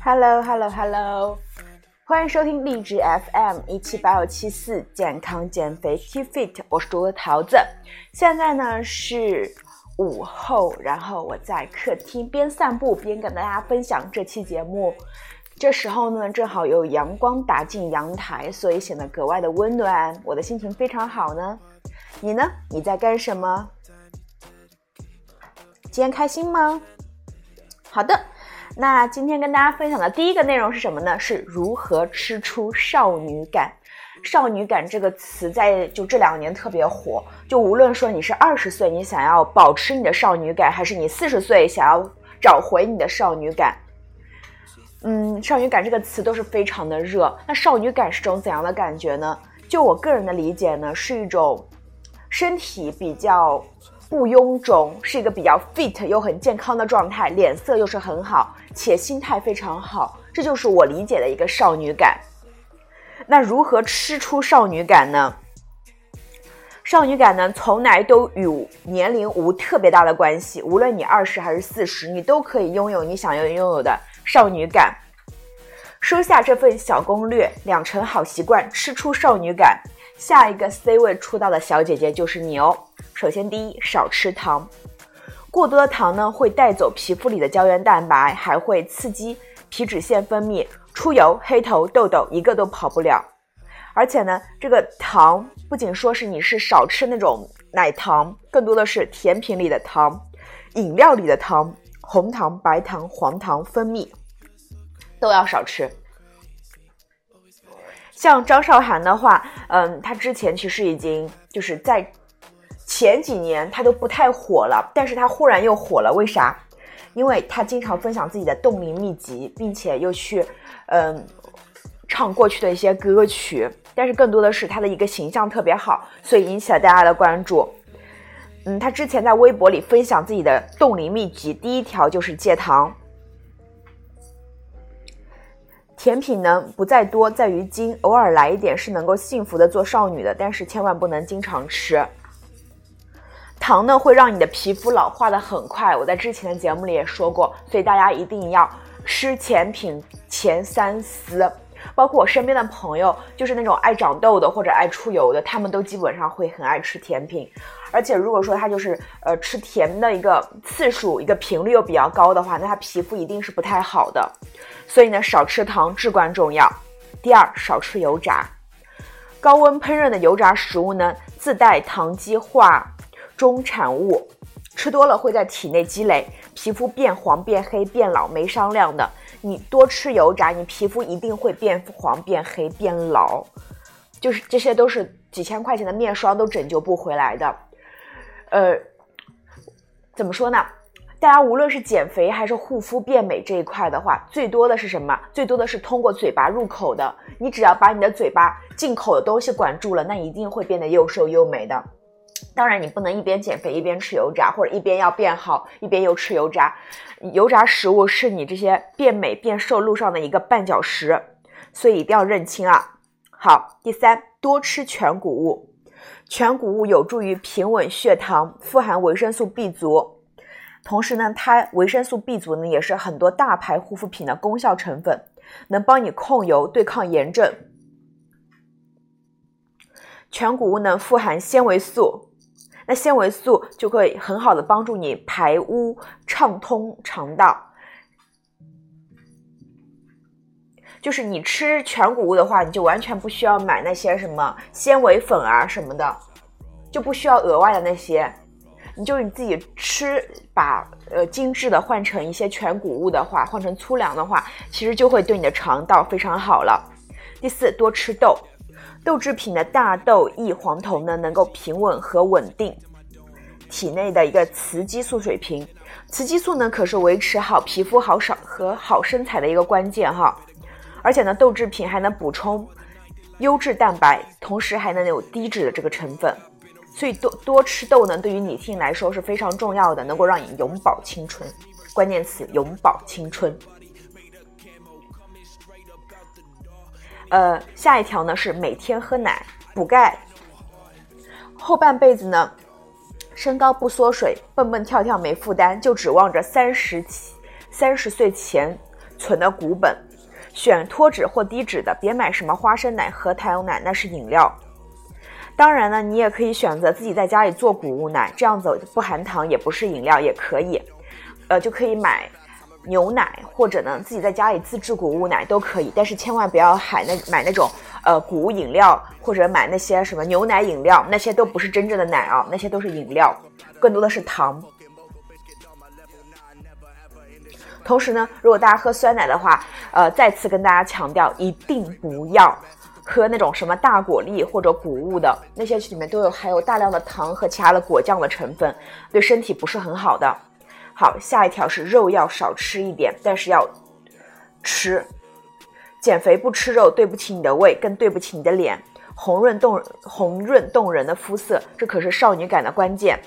Hello Hello Hello，欢迎收听励志 FM 一七八五七四健康减肥 Keep Fit，我是主播桃子。现在呢是午后，然后我在客厅边散步边跟大家分享这期节目。这时候呢正好有阳光打进阳台，所以显得格外的温暖，我的心情非常好呢。你呢？你在干什么？今天开心吗？好的。那今天跟大家分享的第一个内容是什么呢？是如何吃出少女感。少女感这个词在就这两年特别火。就无论说你是二十岁，你想要保持你的少女感，还是你四十岁想要找回你的少女感，嗯，少女感这个词都是非常的热。那少女感是种怎样的感觉呢？就我个人的理解呢，是一种身体比较。不臃肿，是一个比较 fit 又很健康的状态，脸色又是很好，且心态非常好，这就是我理解的一个少女感。那如何吃出少女感呢？少女感呢，从来都与年龄无特别大的关系，无论你二十还是四十，你都可以拥有你想要拥有的少女感。收下这份小攻略，养成好习惯，吃出少女感。下一个 C 位出道的小姐姐就是你哦。首先，第一，少吃糖。过多的糖呢，会带走皮肤里的胶原蛋白，还会刺激皮脂腺分泌，出油、黑头、痘痘一个都跑不了。而且呢，这个糖不仅说是你是少吃那种奶糖，更多的是甜品里的糖、饮料里的糖、红糖、白糖、黄糖分泌都要少吃。像张韶涵的话，嗯，她之前其实已经就是在。前几年他都不太火了，但是他忽然又火了，为啥？因为他经常分享自己的冻龄秘籍，并且又去，嗯，唱过去的一些歌曲，但是更多的是他的一个形象特别好，所以引起了大家的关注。嗯，他之前在微博里分享自己的冻龄秘籍，第一条就是戒糖，甜品呢不在多，在于精，偶尔来一点是能够幸福的做少女的，但是千万不能经常吃。糖呢会让你的皮肤老化的很快，我在之前的节目里也说过，所以大家一定要吃甜品前三思。包括我身边的朋友，就是那种爱长痘的或者爱出油的，他们都基本上会很爱吃甜品。而且如果说他就是呃吃甜的一个次数、一个频率又比较高的话，那他皮肤一定是不太好的。所以呢，少吃糖至关重要。第二，少吃油炸，高温烹饪的油炸食物呢，自带糖基化。中产物吃多了会在体内积累，皮肤变黄、变黑、变老，没商量的。你多吃油炸，你皮肤一定会变黄、变黑、变老，就是这些都是几千块钱的面霜都拯救不回来的。呃，怎么说呢？大家无论是减肥还是护肤变美这一块的话，最多的是什么？最多的是通过嘴巴入口的。你只要把你的嘴巴进口的东西管住了，那一定会变得又瘦又美的。当然，你不能一边减肥一边吃油炸，或者一边要变好一边又吃油炸。油炸食物是你这些变美变瘦路上的一个绊脚石，所以一定要认清啊。好，第三，多吃全谷物，全谷物有助于平稳血糖，富含维生素 B 族，同时呢，它维生素 B 族呢也是很多大牌护肤品的功效成分，能帮你控油、对抗炎症。全谷物呢富含纤维素。那纤维素就会很好的帮助你排污、畅通肠道。就是你吃全谷物的话，你就完全不需要买那些什么纤维粉啊什么的，就不需要额外的那些。你就你自己吃，把呃精致的换成一些全谷物的话，换成粗粮的话，其实就会对你的肠道非常好了。第四，多吃豆。豆制品的大豆异黄酮呢，能够平稳和稳定体内的一个雌激素水平。雌激素呢，可是维持好皮肤好少和好身材的一个关键哈。而且呢，豆制品还能补充优质蛋白，同时还能有低脂的这个成分。所以多多吃豆呢，对于女性来说是非常重要的，能够让你永葆青春。关键词：永葆青春。呃，下一条呢是每天喝奶补钙，后半辈子呢，身高不缩水，蹦蹦跳跳没负担，就指望着三十三十岁前存的股本，选脱脂或低脂的，别买什么花生奶、和糖牛奶，那是饮料。当然呢，你也可以选择自己在家里做谷物奶，这样子不含糖，也不是饮料，也可以。呃，就可以买牛奶，或者呢自己在家里自制谷物奶都可以。但是千万不要买那买那种呃谷物饮料，或者买那些什么牛奶饮料，那些都不是真正的奶啊，那些都是饮料，更多的是糖。同时呢，如果大家喝酸奶的话，呃，再次跟大家强调，一定不要。喝那种什么大果粒或者谷物的那些里面都有含有大量的糖和其他的果酱的成分，对身体不是很好的。好，下一条是肉要少吃一点，但是要吃。减肥不吃肉，对不起你的胃，更对不起你的脸。红润动红润动人的肤色，这可是少女感的关键。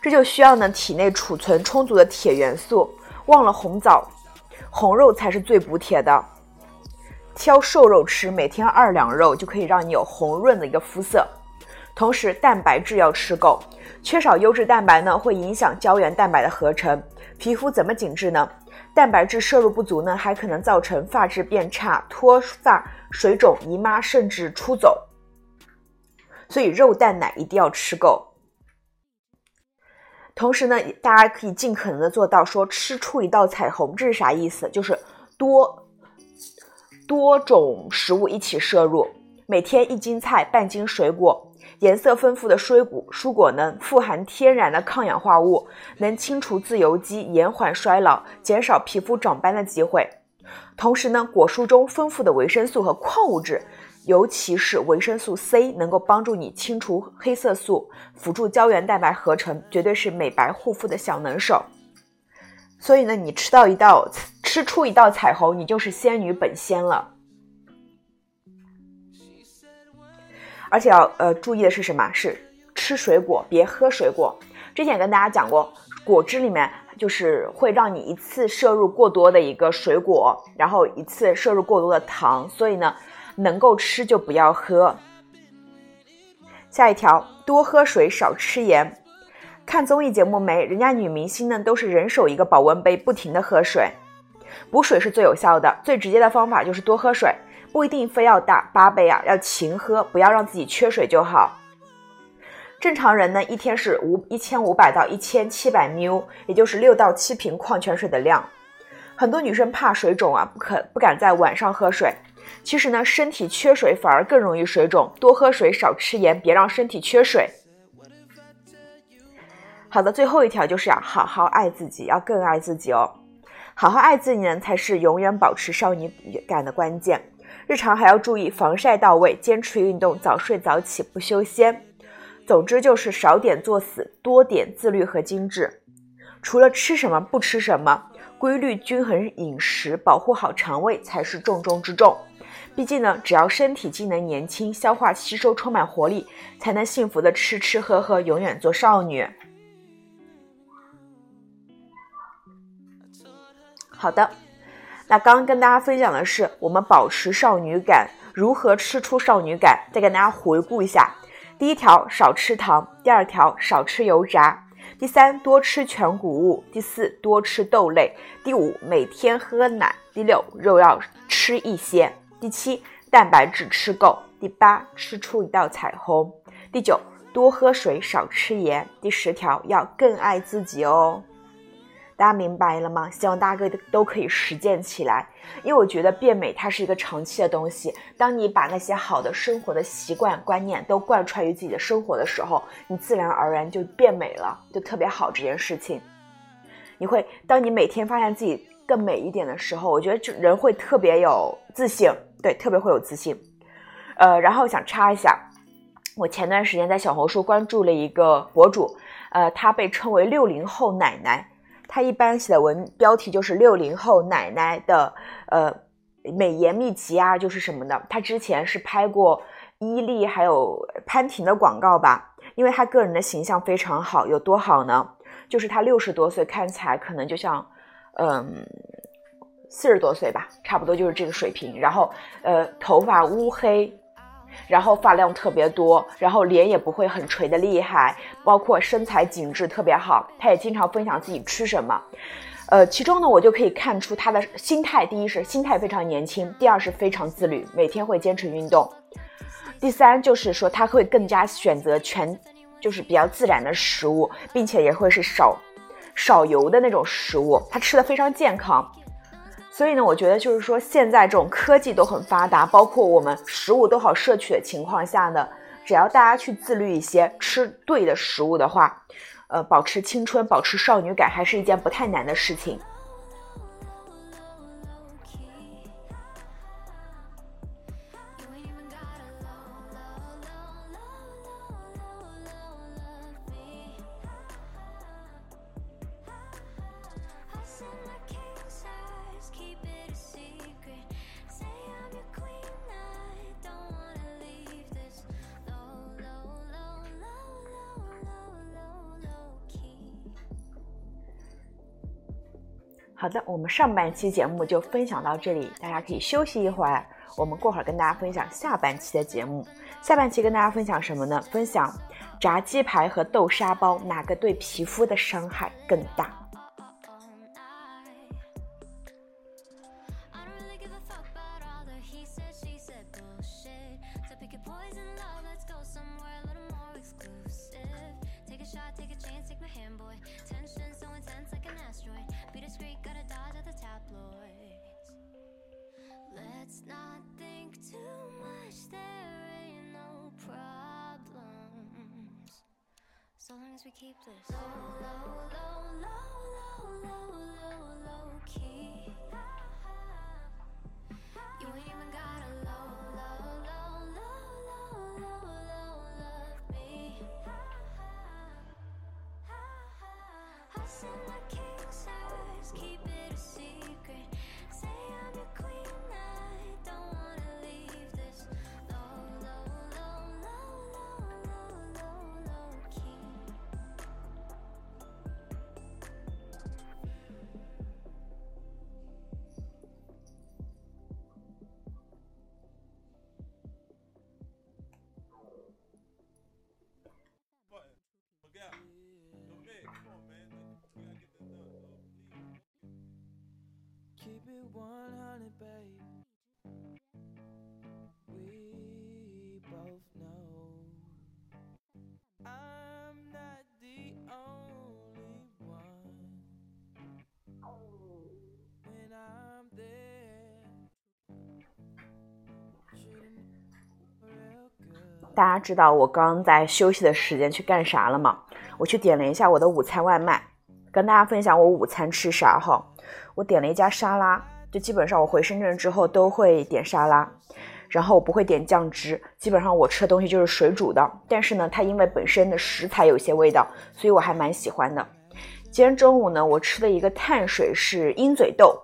这就需要呢体内储存充足的铁元素。忘了红枣，红肉才是最补铁的。挑瘦肉吃，每天二两肉就可以让你有红润的一个肤色。同时，蛋白质要吃够，缺少优质蛋白呢，会影响胶原蛋白的合成。皮肤怎么紧致呢？蛋白质摄入不足呢，还可能造成发质变差、脱发、水肿、姨妈，甚至出走。所以，肉蛋奶一定要吃够。同时呢，大家可以尽可能的做到说吃出一道彩虹，这是啥意思？就是多。多种食物一起摄入，每天一斤菜，半斤水果。颜色丰富的水果，蔬果呢富含天然的抗氧化物，能清除自由基，延缓衰老，减少皮肤长斑的机会。同时呢，果蔬中丰富的维生素和矿物质，尤其是维生素 C，能够帮助你清除黑色素，辅助胶原蛋白合成，绝对是美白护肤的小能手。所以呢，你吃到一道。吃出一道彩虹，你就是仙女本仙了。而且要呃注意的是什么？是吃水果，别喝水果。之前也跟大家讲过，果汁里面就是会让你一次摄入过多的一个水果，然后一次摄入过多的糖，所以呢，能够吃就不要喝。下一条，多喝水，少吃盐。看综艺节目没？人家女明星呢都是人手一个保温杯，不停的喝水。补水是最有效的，最直接的方法就是多喝水，不一定非要大八杯啊，要勤喝，不要让自己缺水就好。正常人呢，一天是五一千五百到一千七百 ml，也就是六到七瓶矿泉水的量。很多女生怕水肿啊，不可不敢在晚上喝水。其实呢，身体缺水反而更容易水肿，多喝水，少吃盐，别让身体缺水。好的，最后一条就是要好好爱自己，要更爱自己哦。好好爱自己呢，才是永远保持少女感的关键。日常还要注意防晒到位，坚持运动，早睡早起，不修仙。总之就是少点作死，多点自律和精致。除了吃什么不吃什么，规律均衡饮食，保护好肠胃才是重中之重。毕竟呢，只要身体机能年轻，消化吸收充满活力，才能幸福的吃吃喝喝，永远做少女。好的，那刚刚跟大家分享的是我们保持少女感，如何吃出少女感？再给大家回顾一下：第一条，少吃糖；第二条，少吃油炸；第三，多吃全谷物；第四，多吃豆类；第五，每天喝奶；第六，肉要吃一些；第七，蛋白质吃够；第八，吃出一道彩虹；第九，多喝水，少吃盐；第十条，要更爱自己哦。大家明白了吗？希望大家都都可以实践起来，因为我觉得变美它是一个长期的东西。当你把那些好的生活的习惯观念都贯穿于自己的生活的时候，你自然而然就变美了，就特别好这件事情。你会，当你每天发现自己更美一点的时候，我觉得就人会特别有自信，对，特别会有自信。呃，然后想插一下，我前段时间在小红书关注了一个博主，呃，他被称为六零后奶奶。他一般写的文标题就是六零后奶奶的呃美颜秘籍啊，就是什么的。他之前是拍过伊利还有潘婷的广告吧，因为他个人的形象非常好，有多好呢？就是他六十多岁看起来可能就像嗯四十多岁吧，差不多就是这个水平。然后呃头发乌黑。然后发量特别多，然后脸也不会很垂的厉害，包括身材紧致特别好。他也经常分享自己吃什么，呃，其中呢，我就可以看出他的心态，第一是心态非常年轻，第二是非常自律，每天会坚持运动，第三就是说他会更加选择全，就是比较自然的食物，并且也会是少少油的那种食物，他吃的非常健康。所以呢，我觉得就是说，现在这种科技都很发达，包括我们食物都好摄取的情况下呢，只要大家去自律一些，吃对的食物的话，呃，保持青春，保持少女感，还是一件不太难的事情。好的，我们上半期节目就分享到这里，大家可以休息一会儿。我们过会儿跟大家分享下半期的节目。下半期跟大家分享什么呢？分享炸鸡排和豆沙包哪个对皮肤的伤害更大 we keep this low, low, low, low, low, low, low, low key. You ain't even got 大家知道我刚在休息的时间去干啥了吗？我去点了一下我的午餐外卖，跟大家分享我午餐吃啥哈。我点了一家沙拉，就基本上我回深圳之后都会点沙拉，然后我不会点酱汁，基本上我吃的东西就是水煮的。但是呢，它因为本身的食材有些味道，所以我还蛮喜欢的。今天中午呢，我吃的一个碳水是鹰嘴豆，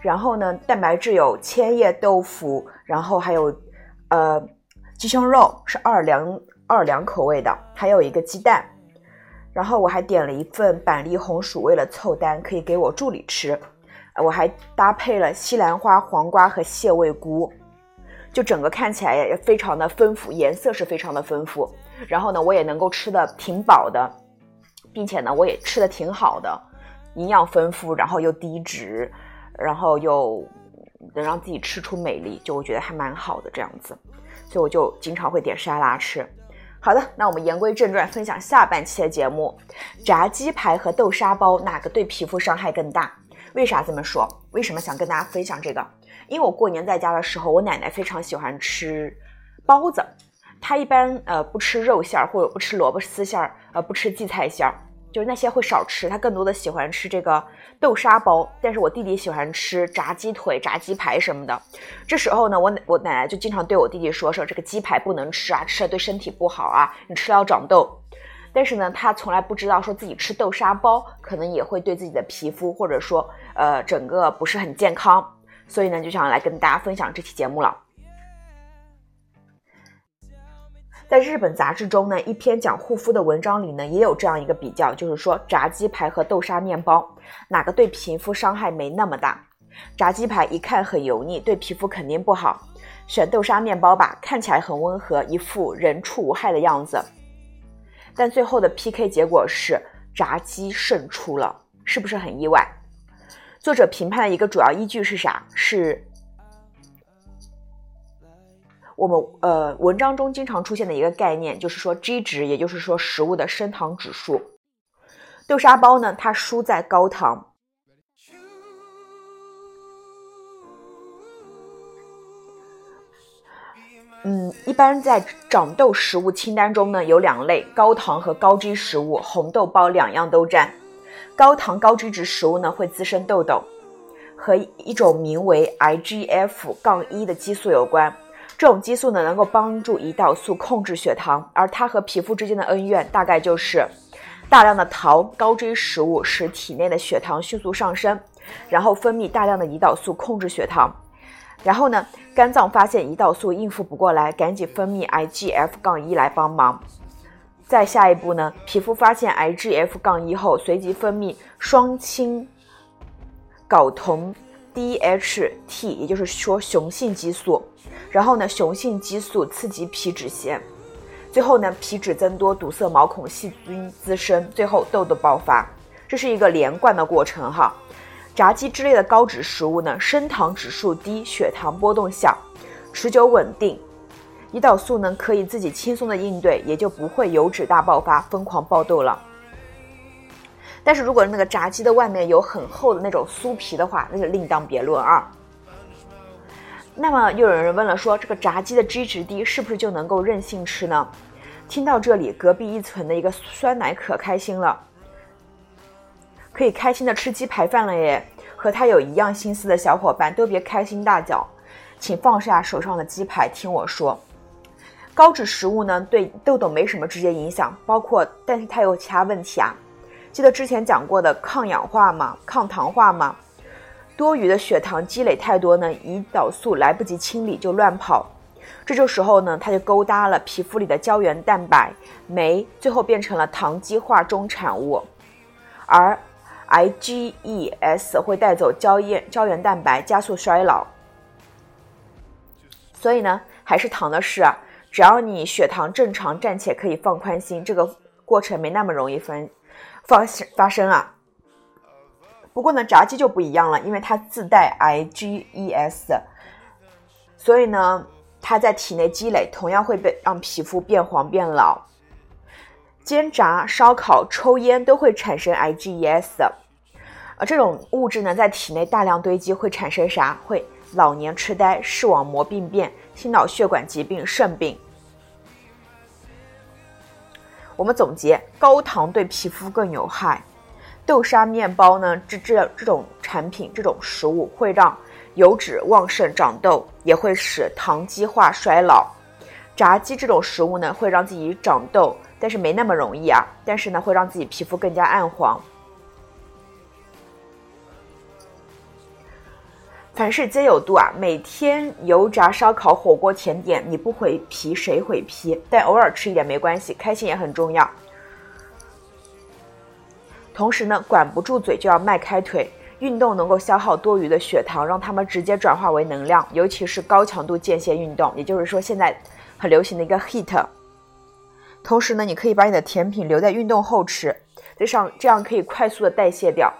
然后呢，蛋白质有千叶豆腐，然后还有呃。鸡胸肉是奥尔良奥尔良口味的，还有一个鸡蛋，然后我还点了一份板栗红薯，为了凑单可以给我助理吃，我还搭配了西兰花、黄瓜和蟹味菇，就整个看起来也非常的丰富，颜色是非常的丰富，然后呢，我也能够吃的挺饱的，并且呢，我也吃的挺好的，营养丰富，然后又低脂，然后又能让自己吃出美丽，就我觉得还蛮好的这样子。所以我就经常会点沙拉吃。好的，那我们言归正传，分享下半期的节目：炸鸡排和豆沙包哪个对皮肤伤害更大？为啥这么说？为什么想跟大家分享这个？因为我过年在家的时候，我奶奶非常喜欢吃包子，她一般呃不吃肉馅儿或者不吃萝卜丝馅儿，呃不吃荠菜馅儿。就是那些会少吃，她更多的喜欢吃这个豆沙包，但是我弟弟喜欢吃炸鸡腿、炸鸡排什么的。这时候呢，我我奶奶就经常对我弟弟说说这个鸡排不能吃啊，吃了对身体不好啊，你吃了要长痘。但是呢，他从来不知道说自己吃豆沙包可能也会对自己的皮肤或者说呃整个不是很健康，所以呢，就想来跟大家分享这期节目了。在日本杂志中呢，一篇讲护肤的文章里呢，也有这样一个比较，就是说炸鸡排和豆沙面包哪个对皮肤伤害没那么大？炸鸡排一看很油腻，对皮肤肯定不好。选豆沙面包吧，看起来很温和，一副人畜无害的样子。但最后的 PK 结果是炸鸡胜出了，是不是很意外？作者评判的一个主要依据是啥？是我们呃文章中经常出现的一个概念，就是说 G 值，也就是说食物的升糖指数。豆沙包呢，它输在高糖。嗯，一般在长痘食物清单中呢，有两类高糖和高脂食物，红豆包两样都占。高糖高脂质食物呢，会滋生痘痘，和一种名为 IGF- 杠一的激素有关。这种激素呢，能够帮助胰岛素控制血糖，而它和皮肤之间的恩怨大概就是大量的糖高脂食物使体内的血糖迅速上升，然后分泌大量的胰岛素控制血糖。然后呢，肝脏发现胰岛素应付不过来，赶紧分泌 IGF- 杠一来帮忙。再下一步呢，皮肤发现 IGF- 杠一后，随即分泌双氢睾酮 DHT，也就是说雄性激素。然后呢，雄性激素刺激皮脂腺，最后呢，皮脂增多，堵塞毛孔，细菌滋生，最后痘痘爆发。这是一个连贯的过程哈。炸鸡之类的高脂食物呢，升糖指数低，血糖波动小，持久稳定，胰岛素呢可以自己轻松的应对，也就不会油脂大爆发，疯狂爆痘了。但是如果那个炸鸡的外面有很厚的那种酥皮的话，那就另当别论啊。那么又有人问了，说这个炸鸡的 G 值低，是不是就能够任性吃呢？听到这里，隔壁一层的一个酸奶可开心了。可以开心的吃鸡排饭了耶！和他有一样心思的小伙伴都别开心大叫，请放下手上的鸡排，听我说。高脂食物呢，对痘痘没什么直接影响，包括，但是它有其他问题啊。记得之前讲过的抗氧化吗？抗糖化吗？多余的血糖积累太多呢，胰岛素来不及清理就乱跑，这就时候呢，它就勾搭了皮肤里的胶原蛋白酶，最后变成了糖基化中产物，而。IgEs 会带走胶原胶原蛋白，加速衰老。所以呢，还是糖的事啊。只要你血糖正常，暂且可以放宽心，这个过程没那么容易分发发生啊。不过呢，炸鸡就不一样了，因为它自带 IgEs，所以呢，它在体内积累，同样会被让皮肤变黄变老。煎炸、烧烤、抽烟都会产生 IgEs，而这种物质呢，在体内大量堆积会产生啥？会老年痴呆、视网膜病变、心脑血管疾病、肾病。我们总结：高糖对皮肤更有害。豆沙面包呢，这这这种产品、这种食物会让油脂旺盛、长痘，也会使糖基化、衰老。炸鸡这种食物呢，会让自己长痘。但是没那么容易啊！但是呢，会让自己皮肤更加暗黄。凡事皆有度啊！每天油炸、烧烤、火锅、甜点，你不毁皮谁毁皮？但偶尔吃一点没关系，开心也很重要。同时呢，管不住嘴就要迈开腿。运动能够消耗多余的血糖，让它们直接转化为能量，尤其是高强度间歇运动，也就是说现在很流行的一个 HIT。同时呢，你可以把你的甜品留在运动后吃，这上这样可以快速的代谢掉。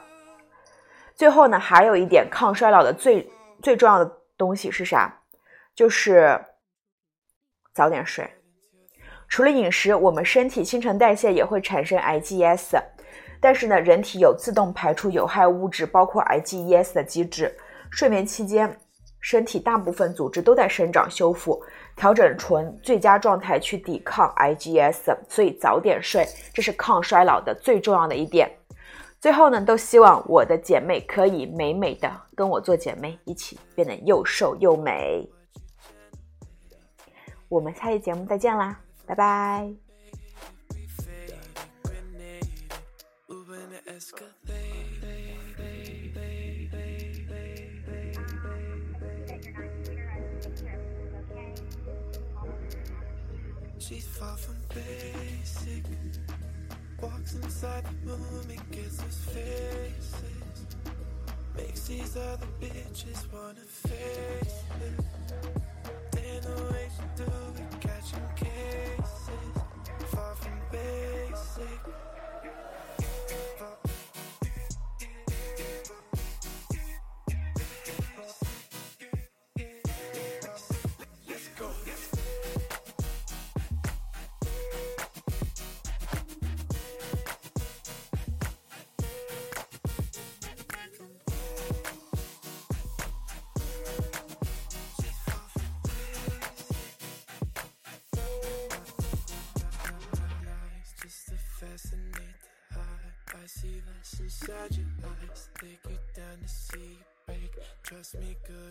最后呢，还有一点抗衰老的最最重要的东西是啥？就是早点睡。除了饮食，我们身体新陈代谢也会产生 IGS，但是呢，人体有自动排出有害物质，包括 IgEs 的机制。睡眠期间。身体大部分组织都在生长修复，调整纯最佳状态去抵抗 IgS，所以早点睡，这是抗衰老的最重要的一点。最后呢，都希望我的姐妹可以美美的跟我做姐妹，一起变得又瘦又美。我们下期节目再见啦，拜拜。Inside the room and gets us faces. Makes these other bitches wanna face it. Ain't no way she do it, me good.